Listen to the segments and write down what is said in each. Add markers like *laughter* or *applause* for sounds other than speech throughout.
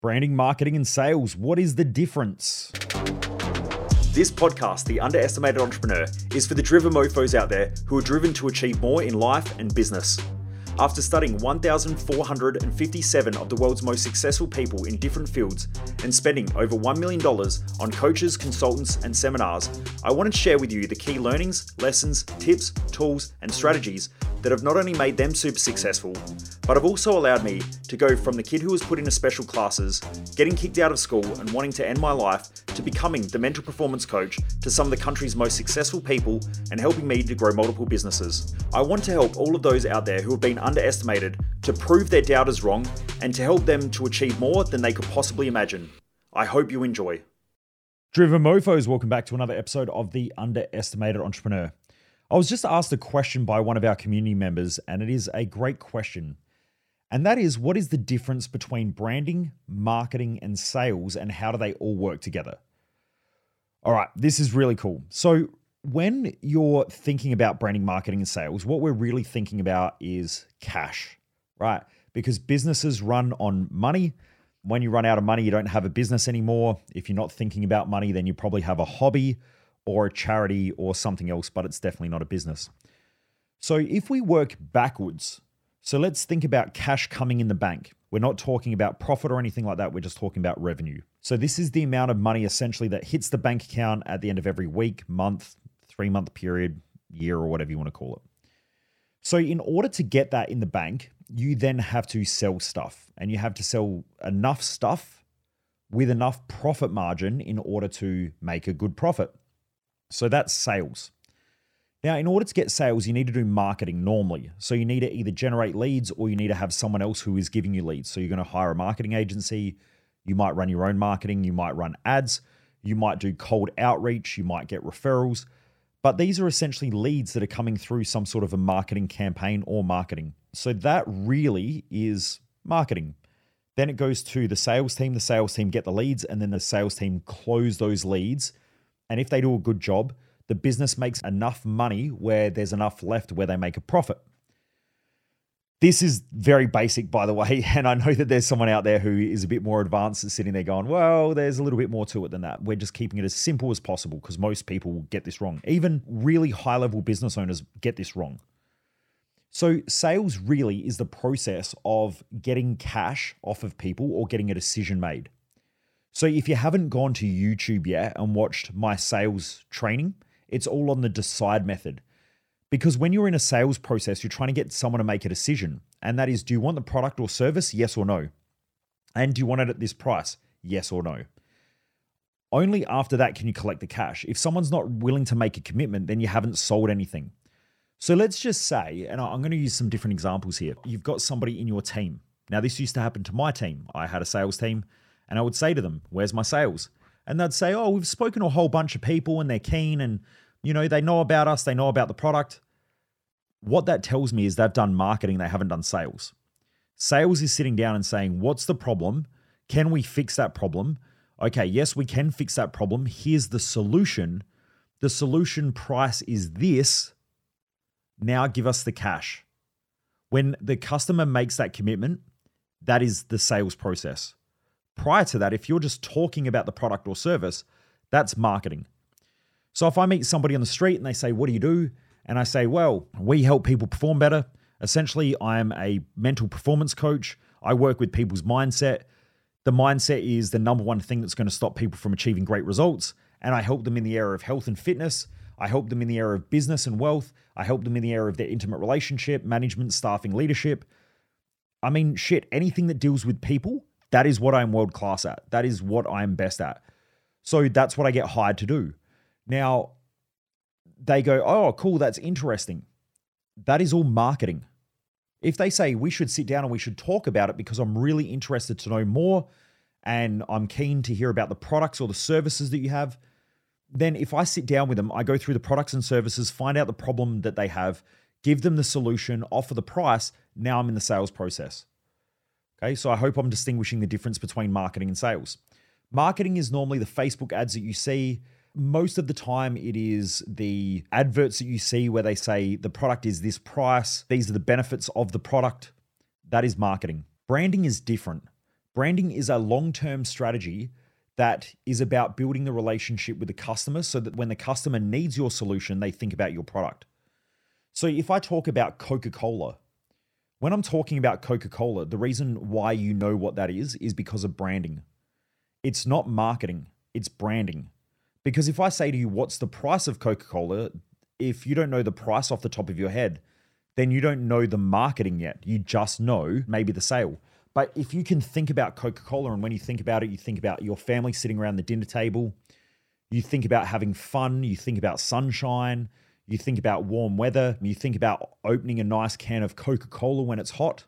Branding, marketing, and sales. What is the difference? This podcast, The Underestimated Entrepreneur, is for the driven mofos out there who are driven to achieve more in life and business. After studying 1,457 of the world's most successful people in different fields and spending over $1 million on coaches, consultants, and seminars, I wanted to share with you the key learnings, lessons, tips, tools, and strategies that have not only made them super successful, but have also allowed me to go from the kid who was put into special classes, getting kicked out of school, and wanting to end my life, to becoming the mental performance coach to some of the country's most successful people and helping me to grow multiple businesses. I want to help all of those out there who have been underestimated to prove their doubters wrong and to help them to achieve more than they could possibly imagine. I hope you enjoy. Driven Mofos, welcome back to another episode of The Underestimated Entrepreneur. I was just asked a question by one of our community members, and it is a great question. And that is what is the difference between branding, marketing, and sales, and how do they all work together? All right, this is really cool. So, when you're thinking about branding, marketing, and sales, what we're really thinking about is cash, right? Because businesses run on money. When you run out of money, you don't have a business anymore. If you're not thinking about money, then you probably have a hobby or a charity or something else, but it's definitely not a business. So if we work backwards, so let's think about cash coming in the bank. We're not talking about profit or anything like that. We're just talking about revenue. So this is the amount of money essentially that hits the bank account at the end of every week, month, three month period, year, or whatever you want to call it. So in order to get that in the bank, you then have to sell stuff and you have to sell enough stuff with enough profit margin in order to make a good profit. So that's sales. Now, in order to get sales, you need to do marketing normally. So you need to either generate leads or you need to have someone else who is giving you leads. So you're going to hire a marketing agency. You might run your own marketing. You might run ads. You might do cold outreach. You might get referrals. But these are essentially leads that are coming through some sort of a marketing campaign or marketing. So that really is marketing. Then it goes to the sales team. The sales team get the leads, and then the sales team close those leads and if they do a good job, the business makes enough money where there's enough left where they make a profit. This is very basic, by the *laughs* way. And I know that there's someone out there who is a bit more advanced and sitting there going, well, there's a little bit more to it than that. We're just keeping it as simple as possible because most people get this wrong. Even really high level business owners get this wrong. So, sales really is the process of getting cash off of people or getting a decision made. So if you haven't gone to YouTube yet and watched my sales training, it's all on the decide method. Because when you're in a sales process, you're trying to get someone to make a decision. And that is do you want the product or service? Yes or no? And do you want it at this price? Yes or no? Only after that can you collect the cash. If someone's not willing to make a commitment, then you haven't sold anything. So let's just say, and I'm going to use some different examples here. You've got somebody in your team. Now, this used to happen to my team. I had a sales team. And I would say to them, Where's my sales? And they'd say, Oh, we've spoken to a whole bunch of people and they're keen and, you know, they know about us, they know about the product. What that tells me is they've done marketing, they haven't done sales. Sales is sitting down and saying, What's the problem? Can we fix that problem? Okay, yes, we can fix that problem. Here's the solution. The solution price is this. Now give us the cash. When the customer makes that commitment, that is the sales process. Prior to that, if you're just talking about the product or service, that's marketing. So if I meet somebody on the street and they say, What do you do? And I say, Well, we help people perform better. Essentially, I'm a mental performance coach. I work with people's mindset. The mindset is the number one thing that's going to stop people from achieving great results. And I help them in the area of health and fitness. I help them in the area of business and wealth. I help them in the area of their intimate relationship, management, staffing, leadership. I mean, shit, anything that deals with people that is what I'm world class at. That is what I'm best at. So that's what I get hired to do. Now, they go, oh, cool, that's interesting. That is all marketing. If they say we should sit down and we should talk about it because I'm really interested to know more and I'm keen to hear about the products or the services that you have, then if I sit down with them, I go through the products and services, find out the problem that they have, give them the solution, offer the price. Now I'm in the sales process. Okay, so I hope I'm distinguishing the difference between marketing and sales. Marketing is normally the Facebook ads that you see. Most of the time, it is the adverts that you see where they say the product is this price, these are the benefits of the product. That is marketing. Branding is different. Branding is a long term strategy that is about building the relationship with the customer so that when the customer needs your solution, they think about your product. So if I talk about Coca Cola, when I'm talking about Coca Cola, the reason why you know what that is is because of branding. It's not marketing, it's branding. Because if I say to you, what's the price of Coca Cola? If you don't know the price off the top of your head, then you don't know the marketing yet. You just know maybe the sale. But if you can think about Coca Cola, and when you think about it, you think about your family sitting around the dinner table, you think about having fun, you think about sunshine, you think about warm weather, you think about opening a nice can of Coca Cola when it's hot.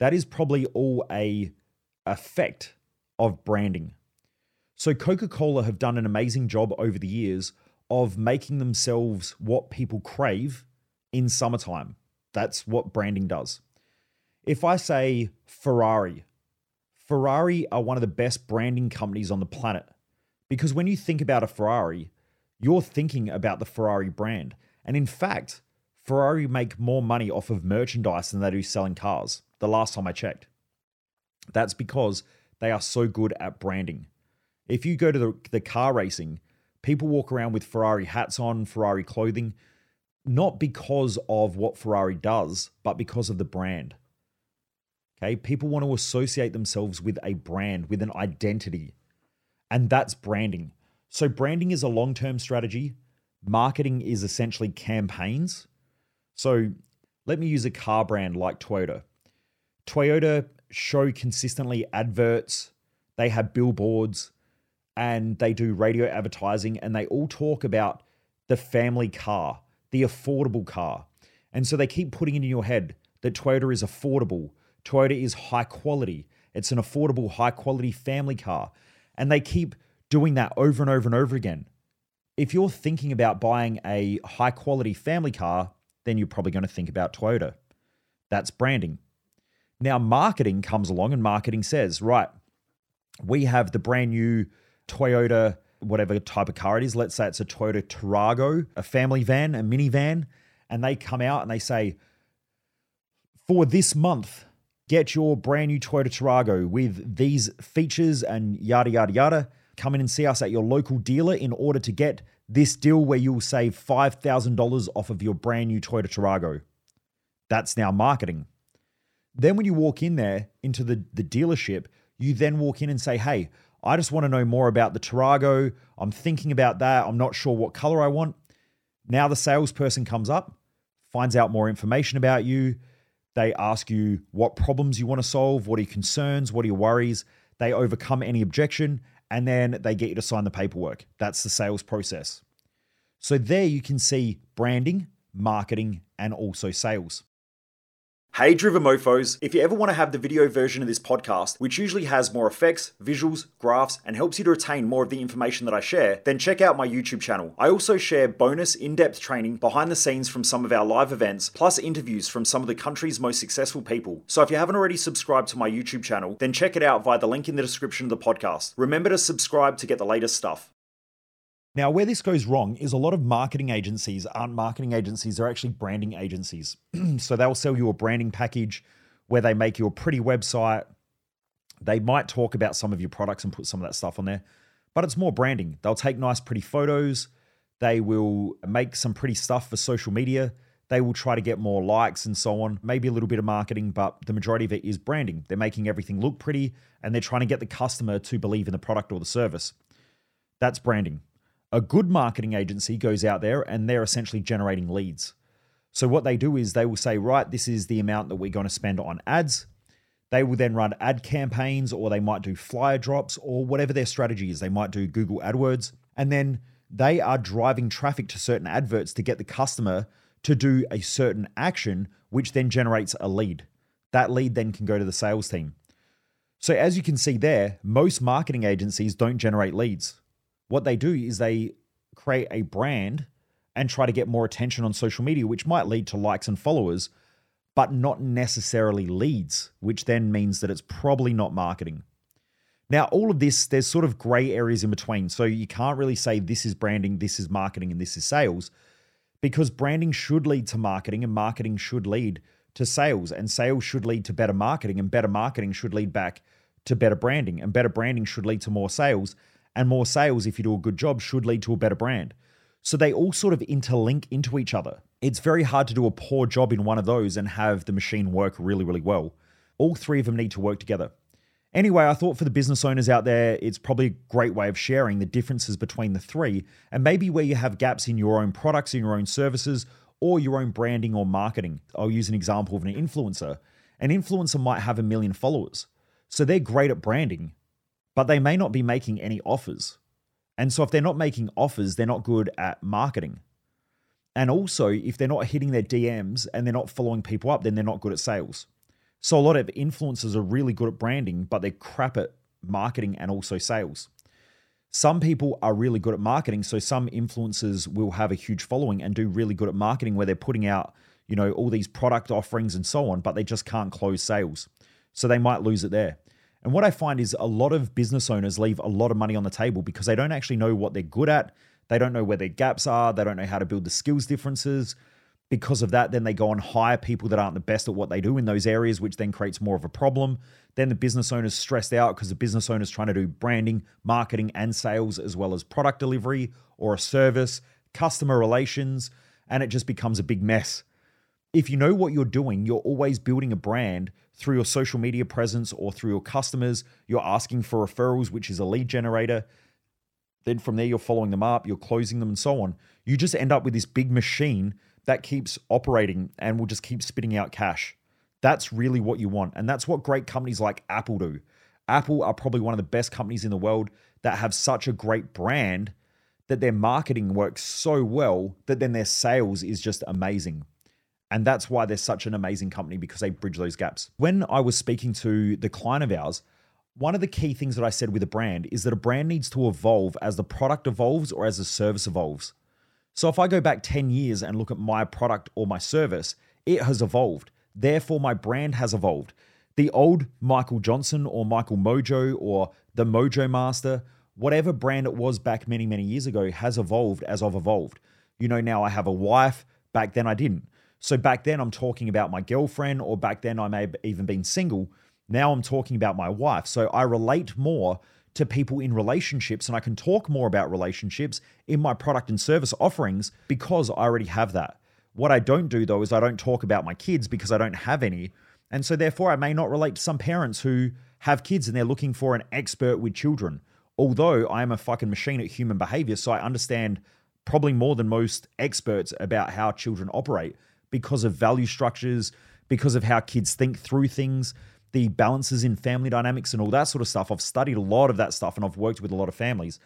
That is probably all a effect of branding. So Coca Cola have done an amazing job over the years of making themselves what people crave in summertime. That's what branding does. If I say Ferrari, Ferrari are one of the best branding companies on the planet because when you think about a Ferrari, you're thinking about the Ferrari brand. And in fact, Ferrari make more money off of merchandise than they do selling cars, the last time I checked. That's because they are so good at branding. If you go to the, the car racing, people walk around with Ferrari hats on, Ferrari clothing, not because of what Ferrari does, but because of the brand. Okay. People want to associate themselves with a brand, with an identity. And that's branding. So, branding is a long term strategy. Marketing is essentially campaigns. So, let me use a car brand like Toyota. Toyota show consistently adverts, they have billboards, and they do radio advertising, and they all talk about the family car, the affordable car. And so they keep putting it in your head that Toyota is affordable, Toyota is high quality. It's an affordable, high quality family car. And they keep doing that over and over and over again. If you're thinking about buying a high quality family car, then you're probably going to think about Toyota. That's branding. Now, marketing comes along and marketing says, right, we have the brand new Toyota, whatever type of car it is. Let's say it's a Toyota Tarago, a family van, a minivan. And they come out and they say, for this month, Get your brand new Toyota Tarago with these features and yada, yada, yada. Come in and see us at your local dealer in order to get this deal where you'll save $5,000 off of your brand new Toyota Tarago. That's now marketing. Then when you walk in there into the, the dealership, you then walk in and say, Hey, I just want to know more about the Tarago. I'm thinking about that. I'm not sure what color I want. Now the salesperson comes up, finds out more information about you, they ask you what problems you want to solve, what are your concerns, what are your worries. They overcome any objection, and then they get you to sign the paperwork. That's the sales process. So there you can see branding, marketing, and also sales. Hey Driven Mofos, if you ever want to have the video version of this podcast, which usually has more effects, visuals, graphs, and helps you to retain more of the information that I share, then check out my YouTube channel. I also share bonus in depth training behind the scenes from some of our live events, plus interviews from some of the country's most successful people. So if you haven't already subscribed to my YouTube channel, then check it out via the link in the description of the podcast. Remember to subscribe to get the latest stuff. Now, where this goes wrong is a lot of marketing agencies aren't marketing agencies, they're actually branding agencies. *clears throat* so they'll sell you a branding package where they make you a pretty website. They might talk about some of your products and put some of that stuff on there, but it's more branding. They'll take nice, pretty photos. They will make some pretty stuff for social media. They will try to get more likes and so on. Maybe a little bit of marketing, but the majority of it is branding. They're making everything look pretty and they're trying to get the customer to believe in the product or the service. That's branding. A good marketing agency goes out there and they're essentially generating leads. So, what they do is they will say, right, this is the amount that we're going to spend on ads. They will then run ad campaigns or they might do flyer drops or whatever their strategy is. They might do Google AdWords. And then they are driving traffic to certain adverts to get the customer to do a certain action, which then generates a lead. That lead then can go to the sales team. So, as you can see there, most marketing agencies don't generate leads what they do is they create a brand and try to get more attention on social media, which might lead to likes and followers, but not necessarily leads, which then means that it's probably not marketing. Now, all of this, there's sort of gray areas in between. So you can't really say this is branding, this is marketing, and this is sales, because branding should lead to marketing, and marketing should lead to sales, and sales should lead to better marketing, and better marketing should lead back to better branding, and better branding should lead to more sales, and more sales, if you do a good job, should lead to a better brand. So they all sort of interlink into each other. It's very hard to do a poor job in one of those and have the machine work really, really well. All three of them need to work together. Anyway, I thought for the business owners out there, it's probably a great way of sharing the differences between the three and maybe where you have gaps in your own products, in your own services, or your own branding or marketing. I'll use an example of an influencer. An influencer might have a million followers. So they're great at branding, but they may not be making any offers. And so if they're not making offers, they're not good at marketing. And also, if they're not hitting their DMs and they're not following people up, then they're not good at sales. So a lot of influencers are really good at branding, but they're crap at marketing and also sales. Some people are really good at marketing, so some influencers will have a huge following and do really good at marketing where they're putting out, you know, all these product offerings and so on, but they just can't close sales. So they might lose it there. And what I find is a lot of business owners leave a lot of money on the table because they don't actually know what they're good at. They don't know where their gaps are. They don't know how to build the skills differences. Because of that, then they go and hire people that aren't the best at what they do in those areas, which then creates more of a problem. Then the business owner's stressed out because the business owner's trying to do branding, marketing, and sales, as well as product delivery or a service, customer relations, and it just becomes a big mess. If you know what you're doing, you're always building a brand through your social media presence or through your customers. You're asking for referrals, which is a lead generator. Then from there, you're following them up, you're closing them, and so on. You just end up with this big machine that keeps operating and will just keep spitting out cash. That's really what you want. And that's what great companies like Apple do. Apple are probably one of the best companies in the world that have such a great brand that their marketing works so well that then their sales is just amazing. And that's why they're such an amazing company because they bridge those gaps. When I was speaking to the client of ours, one of the key things that I said with a brand is that a brand needs to evolve as the product evolves or as the service evolves. So if I go back 10 years and look at my product or my service, it has evolved. Therefore, my brand has evolved. The old Michael Johnson or Michael Mojo or the Mojo Master, whatever brand it was back many, many years ago, has evolved as I've evolved. You know, now I have a wife. Back then I didn't. So back then I'm talking about my girlfriend, or back then I may have even been single. Now I'm talking about my wife. So I relate more to people in relationships and I can talk more about relationships in my product and service offerings because I already have that. What I don't do though is I don't talk about my kids because I don't have any. And so therefore I may not relate to some parents who have kids and they're looking for an expert with children. Although I am a fucking machine at human behavior, so I understand probably more than most experts about how children operate because of value structures, because of how kids think through things the balances in family dynamics and all that sort of stuff. I've studied a lot of that stuff and I've worked with a lot of families.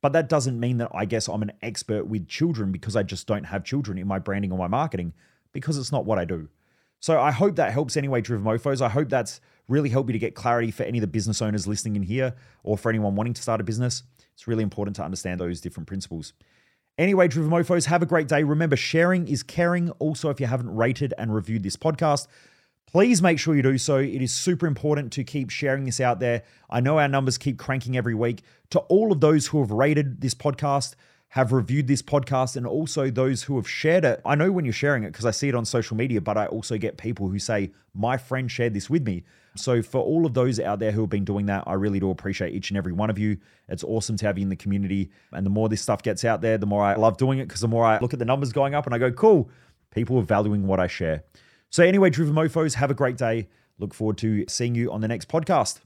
But that doesn't mean that I guess I'm an expert with children because I just don't have children in my branding or my marketing because it's not what I do. So I hope that helps anyway, Driven Mofos. I hope that's really helped you to get clarity for any of the business owners listening in here or for anyone wanting to start a business. It's really important to understand those different principles. Anyway, Driven Mofos, have a great day. Remember, sharing is caring. Also, if you haven't rated and reviewed this podcast, please make sure you do so. It is super important to keep sharing this out there. I know our numbers keep cranking every week. To all of those who have rated this podcast, have reviewed this podcast, and also those who have shared it. I know when you're sharing it because I see it on social media, but I also get people who say, My friend shared this with me. So, for all of those out there who have been doing that, I really do appreciate each and every one of you. It's awesome to have you in the community. And the more this stuff gets out there, the more I love doing it because the more I look at the numbers going up and I go, Cool, people are valuing what I share. So, anyway, Driven Mofos, have a great day. Look forward to seeing you on the next podcast.